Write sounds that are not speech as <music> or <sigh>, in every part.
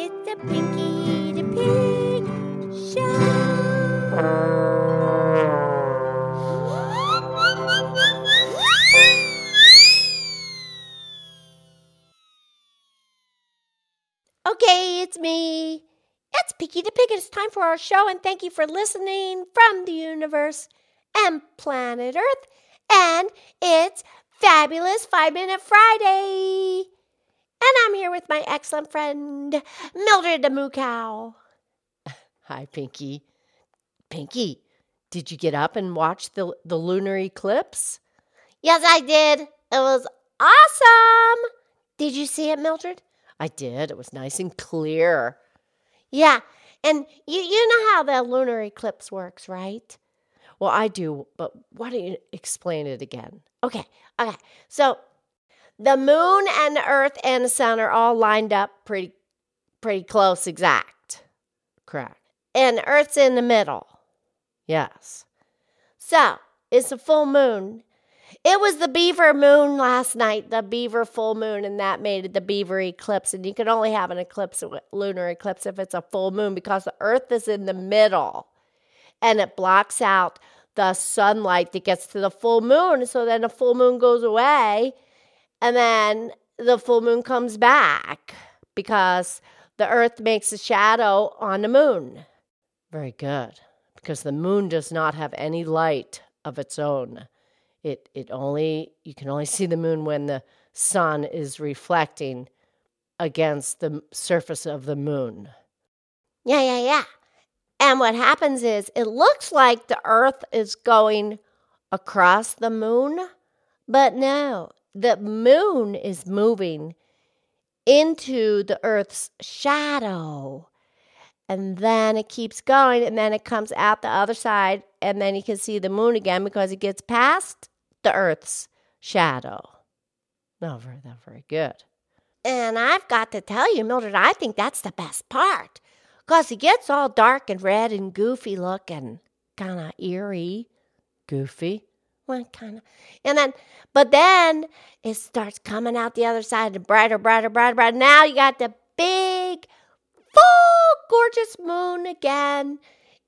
It's a Pinky the Pig show. Okay, it's me. It's Pinky the Pig. It's time for our show, and thank you for listening from the universe and planet Earth. And it's Fabulous Five Minute Friday. And I'm here with my excellent friend, Mildred the Moo Cow. <laughs> Hi, Pinky. Pinky, did you get up and watch the, the lunar eclipse? Yes, I did. It was awesome. Did you see it, Mildred? I did. It was nice and clear. Yeah. And you, you know how the lunar eclipse works, right? Well, I do, but why don't you explain it again? Okay. Okay. So the moon and the earth and the sun are all lined up pretty pretty close exact. Correct. And earth's in the middle. Yes. So it's a full moon. It was the beaver moon last night, the beaver full moon, and that made it the beaver eclipse. And you can only have an eclipse, a lunar eclipse, if it's a full moon because the earth is in the middle and it blocks out the sunlight that gets to the full moon. So then the full moon goes away and then the full moon comes back because the earth makes a shadow on the moon. Very good. Because the moon does not have any light of its own. It it only you can only see the moon when the sun is reflecting against the surface of the moon. Yeah, yeah, yeah. And what happens is it looks like the earth is going across the moon, but no, the moon is moving into the earth's shadow. And then it keeps going, and then it comes out the other side, and then you can see the moon again because it gets past the earth's shadow. No, very, not very good. And I've got to tell you, Mildred, I think that's the best part. Because it gets all dark and red and goofy looking, kind of eerie. Goofy. Kind of. And then, but then it starts coming out the other side and brighter, brighter, brighter, brighter. Now you got the big, full, gorgeous moon again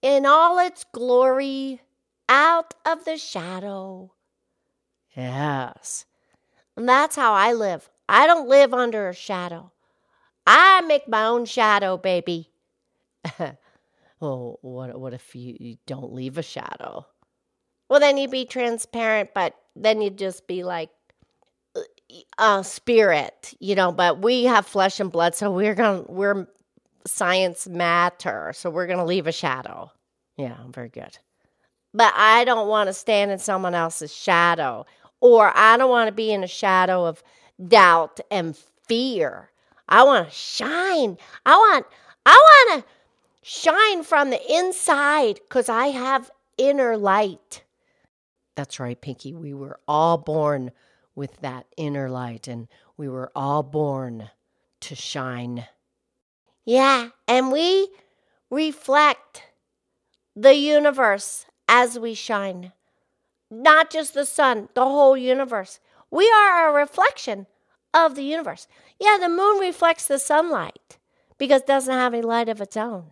in all its glory out of the shadow. Yes. And that's how I live. I don't live under a shadow. I make my own shadow, baby. well, <laughs> oh, what what if you, you don't leave a shadow? Well, then you'd be transparent, but then you'd just be like a spirit, you know. But we have flesh and blood, so we're gonna we're science matter, so we're gonna leave a shadow. Yeah, I'm very good. But I don't want to stand in someone else's shadow, or I don't want to be in a shadow of doubt and fear. I want to shine. I want I want to shine from the inside because I have inner light. That's right, Pinky. We were all born with that inner light, and we were all born to shine. Yeah, and we reflect the universe as we shine. Not just the sun, the whole universe. We are a reflection of the universe. Yeah, the moon reflects the sunlight because it doesn't have any light of its own.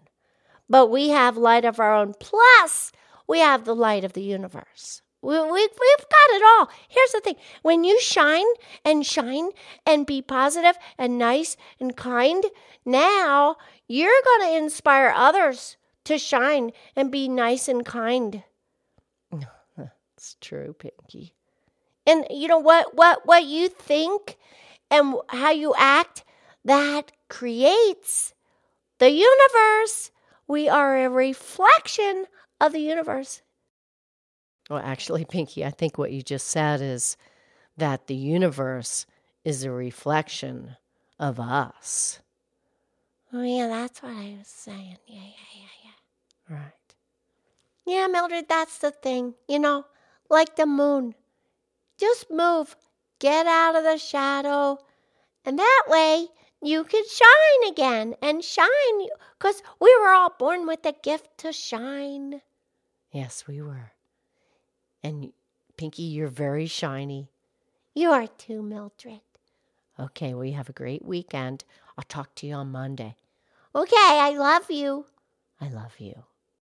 But we have light of our own, plus we have the light of the universe. We, we, we've got it all. Here's the thing when you shine and shine and be positive and nice and kind, now you're going to inspire others to shine and be nice and kind. <laughs> That's true, Pinky. And you know what what what you think and how you act that creates the universe. We are a reflection of the universe. Well, actually, <laughs> Pinky, I think what you just said is that the universe is a reflection of us. Oh, yeah, that's what I was saying. Yeah, yeah, yeah, yeah. Right. Yeah, Mildred, that's the thing. You know, like the moon. Just move, get out of the shadow, and that way you can shine again and shine because we were all born with the gift to shine. Yes, we were. And Pinky, you're very shiny. You are too, Mildred. Okay, well, you have a great weekend. I'll talk to you on Monday. Okay, I love you. I love you.